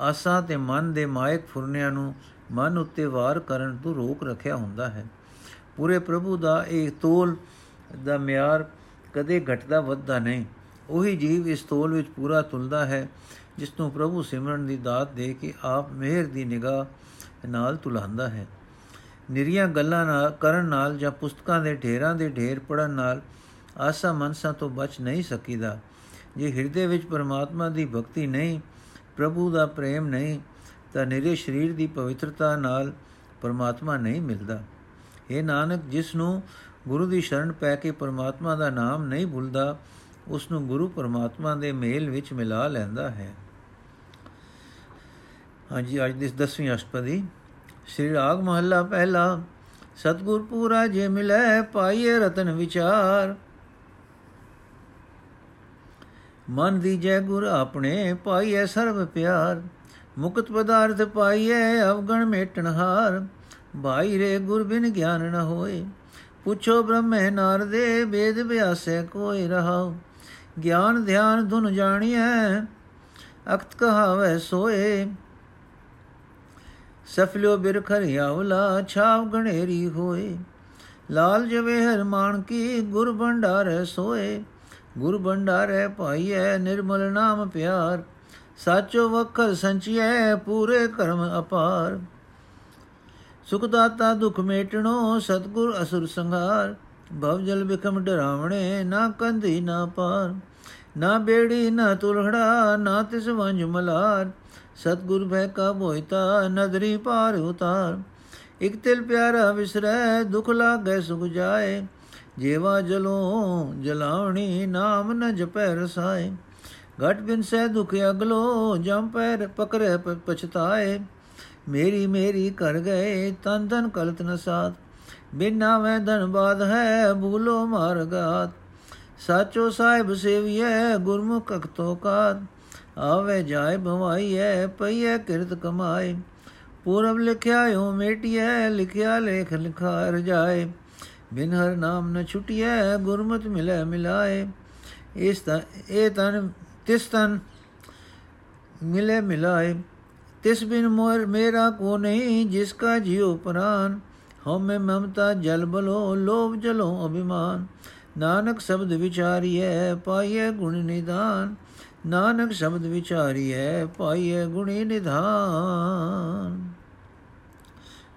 ਆਸਾਂ ਤੇ ਮਨ ਦੇ ਮਾਇਕ ਫੁਰਨਿਆਂ ਨੂੰ ਮਨ ਉੱਤੇ ਵਾਰ ਕਰਨ ਤੋਂ ਰੋਕ ਰੱਖਿਆ ਹੁੰਦਾ ਹੈ। ਪੂਰੇ ਪ੍ਰਭੂ ਦਾ ਇਹ ਤੋਲ ਦਾ ਮਿਆਰ ਕਦੇ ਘਟਦਾ ਵੱਧਦਾ ਨਹੀਂ। ਉਹੀ ਜੀਵ ਇਸ ਤੋਲ ਵਿੱਚ ਪੂਰਾ ਤੁਲਦਾ ਹੈ, ਜਿਸ ਨੂੰ ਪ੍ਰਭੂ ਸਿਮਰਨ ਦੀ ਦਾਤ ਦੇ ਕੇ ਆਪ ਮਿਹਰ ਦੀ ਨਿਗਾਹ ਨਾਲ ਤੁਲਾਂਦਾ ਹੈ। ਨਿਰੀਆਂ ਗੱਲਾਂ ਨਾਲ ਕਰਨ ਨਾਲ ਜਾਂ ਪੁਸਤਕਾਂ ਦੇ ਢੇਰਾਂ ਦੇ ਢੇਰ ਪੜਨ ਨਾਲ ਆਸਾ ਮਨਸਾ ਤੋਂ ਬਚ ਨਹੀਂ ਸਕੀਦਾ। ਜੇ ਹਿਰਦੇ ਵਿੱਚ ਪਰਮਾਤਮਾ ਦੀ ਭਗਤੀ ਨਹੀਂ, ਪ੍ਰਭੂ ਦਾ ਪ੍ਰੇਮ ਨਹੀਂ, ਤਾਂ ਨਿਰੇ ਸਰੀਰ ਦੀ ਪਵਿੱਤਰਤਾ ਨਾਲ ਪਰਮਾਤਮਾ ਨਹੀਂ ਮਿਲਦਾ। ਇਹ ਨਾਨਕ, ਜਿਸ ਨੂੰ ਗੁਰੂ ਦੀ ਸ਼ਰਨ ਪੈ ਕੇ ਪਰਮਾਤਮਾ ਦਾ ਨਾਮ ਨਹੀਂ ਭੁੱਲਦਾ, ਉਸ ਨੂੰ ਗੁਰੂ ਪਰਮਾਤਮਾ ਦੇ ਮੇਲ ਵਿੱਚ ਮਿਲਾ ਲੈਂਦਾ ਹੈ। ਹਾਂਜੀ, ਅੱਜ ਦੀ 10ਵੀਂ ਅਸ਼ਟਪਦੀ। ਸ੍ਰੀ ਰਾਗ ਮਹੱਲਾ ਪਹਿਲਾ, ਸਤਗੁਰ ਪੂਰਾ ਜੇ ਮਿਲੇ ਪਾਈਏ ਰਤਨ ਵਿਚਾਰ। ਮਨ ਦੀ ਜੈ ਗੁਰ ਆਪਣੇ ਪਾਈਏ ਸਰਬ ਪਿਆਰ, ਮੁਕਤ ਪਦਾਰਥ ਪਾਈਏ ਅਵਗਣ ਮੇਟਣ ਹਾਰ। ਭਾਈ ਰੇ ਗੁਰ ਬਿਨ ਗਿਆਨ ਨ ਹੋਏ, ਪੁੱਛੋ ਬ੍ਰਹਮੇ ਨਾਰਦੇ, ਵੇਦ ਵਿਆਸੇ ਕੋਈ ਰਹਾਉ। ਗਿਆਨ ਧਿਆਨ ਧੁਨ ਜਾਣੀਐ ਅਕਤ ਕਹਾਵੇ ਸੋਏ। ਸਫਲਿਓ ਬਿਰਖਰ ਯਾਵਲਾ ਛਾਵ ਗਣੇਰੀ ਹੋਏ। ਲਾਲ ਜਵੇਹਰ ਮਾਨ ਕੀ ਗੁਰ ਭੰਡਾਰੇ ਸੋਏ। ਗੁਰ ਭੰਡਾਰੇ ਪਾਈਐ ਨਿਰਮਲ ਨਾਮ ਪਿਆਰ, ਸਾਚੋ ਵਖਰ ਸੰਚਿਐ ਪੂਰੇ ਕਰਮ ਅਪਾਰ। ਸੁਖ ਦਾਤਾ ਦੁਖ ਮੇਟਣੋ, ਸਤਗੁਰ ਅਸੁਰ ਸੰਘਾਰ। ਭਵ ਜਲ ਬਿਕਮ ਡਰਾਵਣੇ, ਨਾ ਕੰਧੀ ਨਾ ਪਾਰ। ਨਾ ਬੇੜੀ, ਨਾ ਤੁਲਹੜਾ, ਨਾ ਤਿਸ ਵੰਜ ਮਲਾਰ। ਸਤਗੁਰ ਭੈ ਕਾ ਬੋਇਤਾ ਨਦਰੀ ਪਾਰ ਉਤਾਰ। ਇਕ ਤਿਲ ਪਿਆਰਾ ਵਿਸਰੈ, ਦੁਖ ਲਾਗੈ ਸੁਖ ਜਾਏ। ਜੇਵਾ ਜਲੋ ਜਲਾਉਣੀ ਨਾਮ ਨ ਜਪੈ ਰਸਾਏ ਘਟ ਬਿਨ ਸਹਿ ਦੁਖ ਅਗਲੋ ਜਮ ਪੈਰ ਪਕਰੇ ਪਛਤਾਏ। ਮੇਰੀ ਮੇਰੀ ਕਰ ਗਏ ਤਨ ਧਨ ਕਲਤ ਨ ਸਾਥ। ਬਿਨਾ ਮੈਂ ਧਨ ਬਾਦ ਹੈ ਭੂਲੋ ਮਾਰ ਗਾਤ ਸਾਚੋ ਸਾਹਿਬ ਸੇਵੀਐ ਗੁਰਮੁਖ ਅਖਤੋ ਕਾਤ ਆਵੇ ਜਾਏ ਭਵਾਈਐ ਪਈਐ ਕਿਰਤ ਕਮਾਏ। ਪੂਰਬ ਲਿਖਿਆ ਓ ਮੇਟਿਐ ਲਿਖਿਆ ਲੇਖ ਲਿਖਾ ਰਜਾਏ ਬਿਨ ਹਰ ਨਾਮ ਨ ਛੁਟਿਐ ਗੁਰਮਤ ਮਿਲੇ ਮਿਲਾਏ ਇਸ ਤਾਂ ਇਹ ਤਨ ਤਿਸ ਤਨ ਮਿਲੇ ਮਿਲਾਏ ਤਿਸ ਬਿਨ ਮੋਰ ਮੇਰਾ ਕੋ ਨਹੀਂ ਜਿਸ ਕਾ ਜਿਉ ਪ੍ਰਾਨ ਹਉਮੈ ਮਮਤਾ ਜਲ ਬਲੋ ਲੋਭ ਜਲੋ ਅਭਿਮਾਨ ਨਾਨਕ ਸ਼ਬਦ ਵਿਚਾਰੀਐ ਪਾਈਐ ਗੁਣ ਨਿਦਾਨ ਨਾਨਕ ਸ਼ਬਦ ਵਿਚਾਰੀਐ ਪਾਈਐ ਗੁਣੀ ਨਿਧਾਨ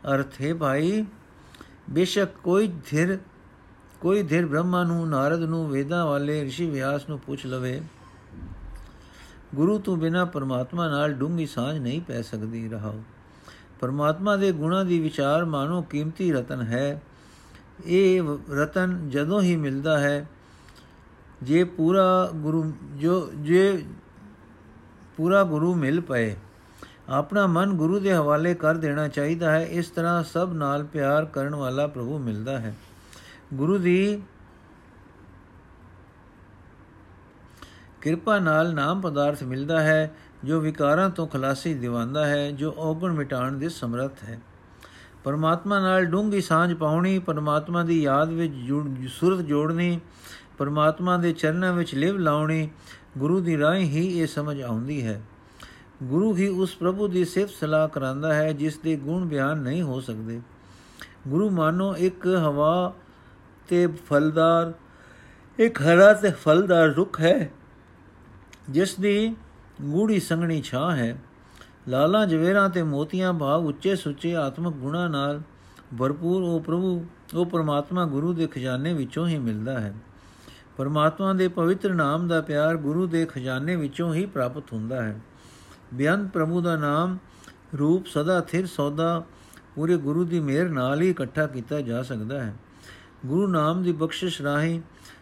ਅਰਥ ਹੈ ਭਾਈ ਬੇਸ਼ੱਕ ਕੋਈ ਧਿਰ ਕੋਈ ਧਿਰ ਬ੍ਰਹਮਾ ਨੂੰ, ਨਾਰਦ ਨੂੰ, ਵੇਦਾਂ ਵਾਲੇ ઋષਿ ਵਿਆਸ ਨੂੰ ਪੁੱਛ ਲਵੇ, ਗੁਰੂ ਤੋਂ ਬਿਨਾ ਪਰਮਾਤਮਾ ਨਾਲ ਡੂੰਗੀ ਸਾਂਝ ਨਹੀਂ ਪੈ ਸਕਦੀ ਰਹਾਓ ਪਰਮਾਤਮਾ ਦੇ ਗੁਣਾਂ ਦੀ ਵਿਚਾਰ ਮਾਨੋ ਕੀਮਤੀ ਰਤਨ ਹੈ। ਇਹ ਰਤਨ ਜਦੋਂ ਹੀ ਮਿਲਦਾ ਹੈ, ਜੇ ਪੂਰਾ ਗੁਰੂ, ਜੋ, ਜੇ ਪੂਰਾ ਗੁਰੂ ਮਿਲ ਪਏ ਆਪਣਾ ਮਨ ਗੁਰੂ ਦੇ ਹਵਾਲੇ ਕਰ ਦੇਣਾ ਚਾਹੀਦਾ ਹੈ। ਇਸ ਤਰ੍ਹਾਂ ਸਭ ਨਾਲ ਪਿਆਰ ਕਰਨ ਵਾਲਾ ਪ੍ਰਭੂ ਮਿਲਦਾ ਹੈ। ਗੁਰੂ ਦੀ ਕਿਰਪਾ ਨਾਲ ਨਾਮ ਪਦਾਰਥ ਮਿਲਦਾ ਹੈ, ਜੋ ਵਿਕਾਰਾਂ ਤੋਂ ਖਲਾਸੀ ਦਿਵਾਉਂਦਾ ਹੈ, ਜੋ ਔਗਣ ਮਿਟਾਉਣ ਦੇ ਸਮਰੱਥ ਹੈ। ਪਰਮਾਤਮਾ ਨਾਲ ਡੂੰਗੀ ਸਾਂਝ ਪਾਉਣੀ, ਪਰਮਾਤਮਾ ਦੀ ਯਾਦ ਵਿੱਚ ਸੁਰਤ ਜੋੜਨੀ, ਪਰਮਾਤਮਾ ਦੇ ਚਰਨਾਂ ਵਿੱਚ ਲਿਵ ਲਾਉਣੀ, ਗੁਰੂ ਦੀ ਰਾਹ ਹੀ ਇਹ ਸਮਝ ਆਉਂਦੀ ਹੈ। ਗੁਰੂ ਹੀ ਉਸ ਪ੍ਰਭੂ ਦੀ ਸਿਫਤ ਸਲਾਹ ਕਰਾਂਦਾ ਹੈ, ਜਿਸ ਦੇ ਗੁਣ ਬਿਆਨ ਨਹੀਂ ਹੋ ਸਕਦੇ। ਗੁਰੂ ਮਾਨੋ ਇੱਕ ਹਵਾ ਤੇ ਫਲਦਾਰ, ਇੱਕ ਹਰਾ ਤੇ ਫਲਦਾਰ ਰੁੱਖ ਹੈ, ਜਿਸ ਦੀ ਗੂੜੀ ਸੰਗਣੀ ਛਾਂ ਹੈ। ਲਾਲਾਂ, ਜਵੇਰਾਂ ਤੇ ਮੋਤੀਆਂ ਭਾਵ ਉੱਚੇ ਸੁੱਚੇ ਆਤਮਿਕ ਗੁਣਾ ਨਾਲ ਭਰਪੂਰ ਉਹ ਪ੍ਰਭੂ, ਉਹ ਪਰਮਾਤਮਾ ਗੁਰੂ ਦੇ ਖਜ਼ਾਨੇ ਵਿੱਚੋਂ ਹੀ ਮਿਲਦਾ ਹੈ। ਪਰਮਾਤਮਾ ਦੇ ਪਵਿੱਤਰ ਨਾਮ ਦਾ ਪਿਆਰ ਗੁਰੂ ਦੇ ਖਜ਼ਾਨੇ ਵਿੱਚੋਂ ਹੀ ਪ੍ਰਾਪਤ ਹੁੰਦਾ ਹੈ। ਬਿਆਨ ਪ੍ਰਭੂ ਦਾ ਨਾਮ ਰੂਪ ਸਦਾ ਥਿਰ ਸੌਦਾ ਪੂਰੇ ਗੁਰੂ ਦੀ ਮਿਹਰ ਨਾਲ ਹੀ ਇਕੱਠਾ ਕੀਤਾ ਜਾ ਸਕਦਾ ਹੈ। ਗੁਰੂ ਨਾਮ ਦੀ ਬਖਸ਼ਿਸ਼ ਰਾਹੀਂ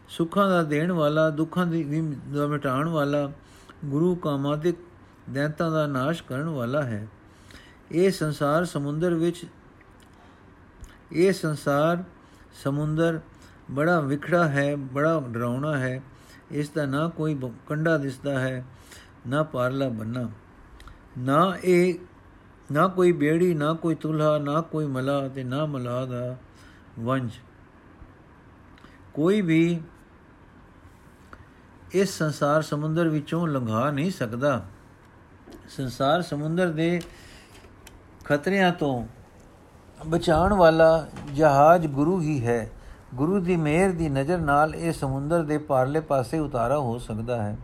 ਸੁੱਖਾਂ ਦਾ ਦੇਣ ਵਾਲਾ, ਦੁੱਖਾਂ ਦੀ ਦਾ ਮਿਟਾਉਣ ਵਾਲਾ, ਗੁਰੂ ਕਾਮਾਦਿਕ ਦੈਂਤਾਂ ਦਾ ਨਾਸ਼ ਕਰਨ ਵਾਲਾ ਹੈ। ਇਹ ਸੰਸਾਰ ਸਮੁੰਦਰ ਵਿੱਚ, ਇਹ ਸੰਸਾਰ ਸਮੁੰਦਰ ਬੜਾ ਵਿਖੜਾ ਹੈ, ਬੜਾ ਡਰਾਉਣਾ ਹੈ। ਇਸ ਦਾ ਨਾ ਕੋਈ ਕੰਡਾ ਦਿਸਦਾ ਹੈ, ਨਾ ਪਾਰਲਾ ਬੰਨਾ। ਨਾ ਇਹ, ਨਾ ਕੋਈ ਬੇੜੀ, ਨਾ ਕੋਈ ਤੁਲਹਾ ਨਾ ਕੋਈ ਮਲਾ ਤੇ ਨਾ ਮਲਾ ਦਾ ਵੰਜ। ਕੋਈ ਵੀ ਇਸ ਸੰਸਾਰ ਸਮੁੰਦਰ ਵਿੱਚੋਂ ਲੰਘਾ ਨਹੀਂ ਸਕਦਾ। ਸੰਸਾਰ ਸਮੁੰਦਰ ਦੇ ਖਤਰਿਆਂ ਤੋਂ ਬਚਾਉਣ ਵਾਲਾ ਜਹਾਜ਼ ਗੁਰੂ ਹੀ ਹੈ। ਗੁਰੂ ਦੀ ਮਿਹਰ ਦੀ ਨਜ਼ਰ ਨਾਲ ਇਹ ਸਮੁੰਦਰ ਦੇ ਪਾਰਲੇ ਪਾਸੇ ਉਤਾਰਾ ਹੋ ਸਕਦਾ ਹੈ।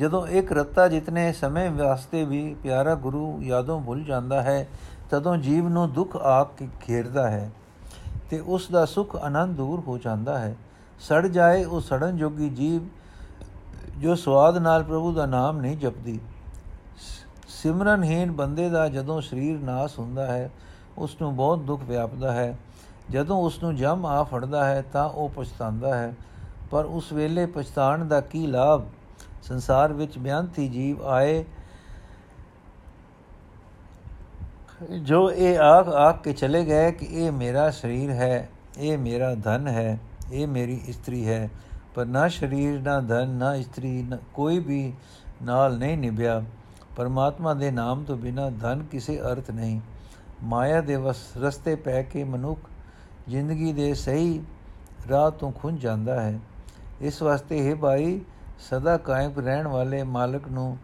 ਜਦੋਂ ਇੱਕ ਰੱਤਾ ਜਿਤਨੇ ਸਮੇਂ ਵਾਸਤੇ ਵੀ ਪਿਆਰਾ ਗੁਰੂ ਯਾਦੋਂ ਭੁੱਲ ਜਾਂਦਾ ਹੈ, ਤਦੋਂ ਜੀਵ ਨੂੰ ਦੁੱਖ ਆ ਕੇ ਘੇਰਦਾ ਹੈ ਤੇ ਉਸ ਦਾ ਸੁਖ ਆਨੰਦ ਦੂਰ ਹੋ ਜਾਂਦਾ ਹੈ। ਸੜ ਜਾਏ ਉਹ ਸੜਨ ਜੋਗੀ ਜੀਵ ਜੋ ਸਵਾਦ ਨਾਲ ਪ੍ਰਭੂ ਦਾ ਨਾਮ ਨਹੀਂ ਜਪਦੀ। ਸਿਮਰਨਹੀਨ ਬੰਦੇ ਦਾ ਜਦੋਂ ਸਰੀਰ ਨਾਸ ਹੁੰਦਾ ਹੈ, ਉਸ ਨੂੰ ਬਹੁਤ ਦੁੱਖ ਵਿਆਪਦਾ ਹੈ। ਜਦੋਂ ਉਸ ਨੂੰ ਜਮ ਆ ਫੜਦਾ ਹੈ, ਤਾਂ ਉਹ ਪਛਤਾਉਂਦਾ ਹੈ। ਪਰ ਉਸ ਵੇਲੇ ਪਛਤਾਣ ਦਾ ਕੀ ਲਾਭ? ਸੰਸਾਰ ਵਿੱਚ ਬਿਆੰਤੀ ਜੀਵ ਆਏ। ਜੋ ਇਹ ਆਖ ਆਖ ਕੇ ਚਲੇ ਗਏ ਕਿ ਇਹ ਮੇਰਾ ਸਰੀਰ ਹੈ, ਇਹ ਮੇਰਾ ਧਨ ਹੈ, ਇਹ ਮੇਰੀ ਇਸਤਰੀ ਹੈ, ਪਰ ਨਾ ਸਰੀਰ, ਨਾ ਧਨ, ਨਾ ਇਸਤਰੀ ਕੋਈ ਵੀ ਨਾਲ ਨਹੀਂ ਨਿਭਿਆ। ਪਰਮਾਤਮਾ ਦੇ ਨਾਮ ਤੋਂ ਬਿਨਾ ਧਨ ਕਿਸੇ ਅਰਥ ਨਹੀਂ। ਮਾਇਆ ਦੇ ਵਸ, ਰਸਤੇ ਪੈ ਕੇ ਮਨੁੱਖ ਜ਼ਿੰਦਗੀ ਦੇ ਸਹੀ ਰਾਹ ਤੋਂ ਖੁੰਝ ਜਾਂਦਾ ਹੈ। ਇਸ ਵਾਸਤੇ ਹੈ ਭਾਈ ਸਦਾ ਕਾਇਮ ਰਹਿਣ ਵਾਲੇ ਮਾਲਕ ਨੂੰ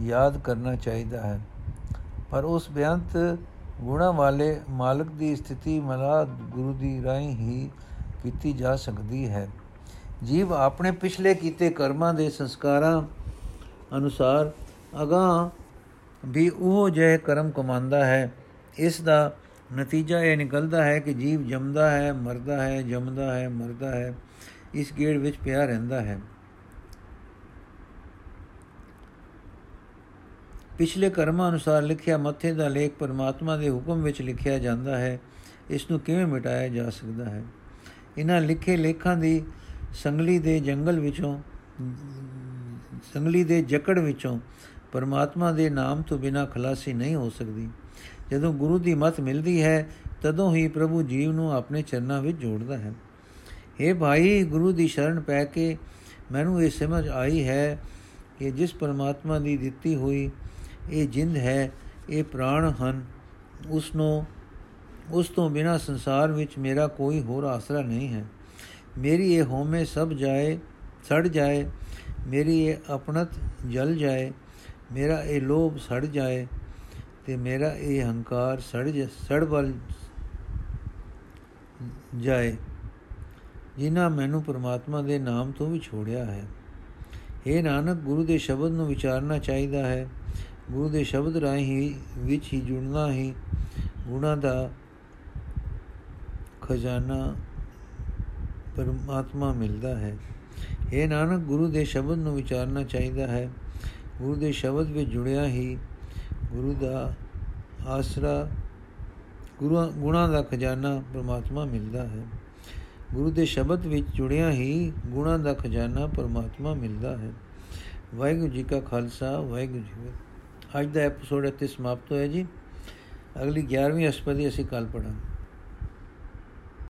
ਯਾਦ ਕਰਨਾ ਚਾਹੀਦਾ ਹੈ। ਪਰ ਉਸ ਬਿਆੰਤ ਗੁਣਾ ਵਾਲੇ ਮਾਲਕ ਦੀ ਸਥਿਤੀ ਮਲਾ ਗੁਰੂ ਦੀ ਰਾਹੀਂ ਹੀ ਕੀਤੀ ਜਾ ਸਕਦੀ ਹੈ। ਜੀਵ ਆਪਣੇ ਪਿਛਲੇ ਕੀਤੇ ਕਰਮਾਂ ਦੇ ਸੰਸਕਾਰਾਂ ਅਨੁਸਾਰ ਅਗਾ ਵੀ ਉਹ ਜੇ ਕਰਮ ਕਮਾਉਂਦਾ ਹੈ। ਇਸ ਦਾ ਨਤੀਜਾ ਇਹ ਨਿਕਲਦਾ ਹੈ ਕਿ ਜੀਵ ਜੰਮਦਾ ਹੈ, ਮਰਦਾ ਹੈ, ਜੰਮਦਾ ਹੈ, ਮਰਦਾ ਹੈ, ਇਸ ਗੇੜ ਵਿੱਚ ਪਿਆ ਰਹਿੰਦਾ ਹੈ। ਪਿਛਲੇ ਕਰਮਾਂ ਅਨੁਸਾਰ ਲਿਖਿਆ ਮੱਥੇ ਦਾ ਲੇਖ ਪਰਮਾਤਮਾ ਦੇ ਹੁਕਮ ਵਿੱਚ ਲਿਖਿਆ ਜਾਂਦਾ ਹੈ, ਇਸ ਨੂੰ ਕਿਵੇਂ ਮਿਟਾਇਆ ਜਾ ਸਕਦਾ ਹੈ? ਇਹਨਾਂ ਲਿਖੇ ਲੇਖਾਂ ਦੀ ਸੰਗਲੀ ਦੇ ਜੰਗਲ ਵਿੱਚੋਂ, ਸੰਗਲੀ ਦੇ ਜਕੜ ਵਿੱਚੋਂ ਪਰਮਾਤਮਾ ਦੇ ਨਾਮ ਤੋਂ ਬਿਨਾ ਖਲਾਸੀ ਨਹੀਂ ਹੋ ਸਕਦੀ। ਜਦੋਂ ਗੁਰੂ ਦੀ ਮਤ ਮਿਲਦੀ ਹੈ, ਤਦੋਂ ਹੀ ਪ੍ਰਭੂ ਜੀਵ ਨੂੰ ਆਪਣੇ ਚਰਨਾਂ ਵਿੱਚ ਜੋੜਦਾ ਹੈ। اے ਭਾਈ, ਗੁਰੂ ਦੀ ਸ਼ਰਨ ਪੈ ਕੇ ਮੈਨੂੰ ਇਹ ਸਮਝ ਆਈ ਹੈ ਕਿ ਜਿਸ ਪਰਮਾਤਮਾ ਦੀ ਦਿੱਤੀ ਹੋਈ ਇਹ ਜਿੰਦ ਹੈ, ਇਹ ਪ੍ਰਾਣ ਹਨ। ਉਸ ਨੂੰ ਉਸ ਤੋਂ ਬਿਨਾ ਸੰਸਾਰ ਵਿੱਚ ਮੇਰਾ ਕੋਈ ਹੋਰ ਆਸਰਾ ਨਹੀਂ ਹੈ। ਮੇਰੀ ਇਹ ਹੋਮੇ ਸਭ ਜਾਏ, ਸੜ ਜਾਏ, ਮੇਰੀ ਇਹ ਆਪਣਤ ਜਲ ਜਾਏ, ਮੇਰਾ ਇਹ ਲੋਭ ਸੜ ਜਾਏ ਤੇ ਮੇਰਾ ਇਹ ਹੰਕਾਰ ਸੜ ਸੜ ਵੱਲ ਜਾਏ, ਜਿਨ੍ਹਾਂ ਮੈਨੂੰ ਪ੍ਰਮਾਤਮਾ ਦੇ ਨਾਮ ਤੋਂ ਵੀ ਛੋੜਿਆ ਹੈ। ਇਹ ਨਾਨਕ, ਗੁਰੂ ਦੇ ਸ਼ਬਦ ਨੂੰ ਵਿਚਾਰਨਾ ਚਾਹੀਦਾ ਹੈ। ਗੁਰੂ ਦੇ ਸ਼ਬਦ ਰਾਹੀਂ ਵਿੱਚ ਹੀ ਜੁੜਨਾ ਹੀ ਗੁਣਾ ਦਾ ਖਜ਼ਾਨਾ ਪਰਮਾਤਮਾ ਮਿਲਦਾ ਹੈ। ਇਹ ਨਾਨਕ, ਗੁਰੂ ਦੇ ਸ਼ਬਦ ਨੂੰ ਵਿਚਾਰਨਾ ਚਾਹੀਦਾ ਹੈ। ਗੁਰੂ ਦੇ ਸ਼ਬਦ ਵਿੱਚ ਜੁੜਿਆ ਹੀ ਗੁਰੂ ਦਾ ਆਸਰਾ, ਗੁਰੂ ਗੁਣਾ ਦਾ ਖਜ਼ਾਨਾ ਪਰਮਾਤਮਾ ਮਿਲਦਾ ਹੈ। ਗੁਰੂ ਦੇ ਸ਼ਬਦ ਵਿੱਚ ਜੁੜਿਆ ਹੀ ਗੁਣਾ ਦਾ ਖਜ਼ਾਨਾ ਪਰਮਾਤਮਾ ਮਿਲਦਾ ਹੈ। ਵਾਹਿਗੁਰੂ ਜੀ ਕਾ ਖਾਲਸਾ, ਵਾਹਿਗੁਰੂ ਜੀ ਅੱਜ ਦਾ ਐਪੀਸੋਡ ਇੱਥੇ ਸਮਾਪਤ ਹੋਇਆ ਜੀ। ਅਗਲੀ 11ਵੀਂ ਅਸ਼ਪਦੀ ਅਸੀਂ ਕੱਲ ਪੜਾਂਗੇ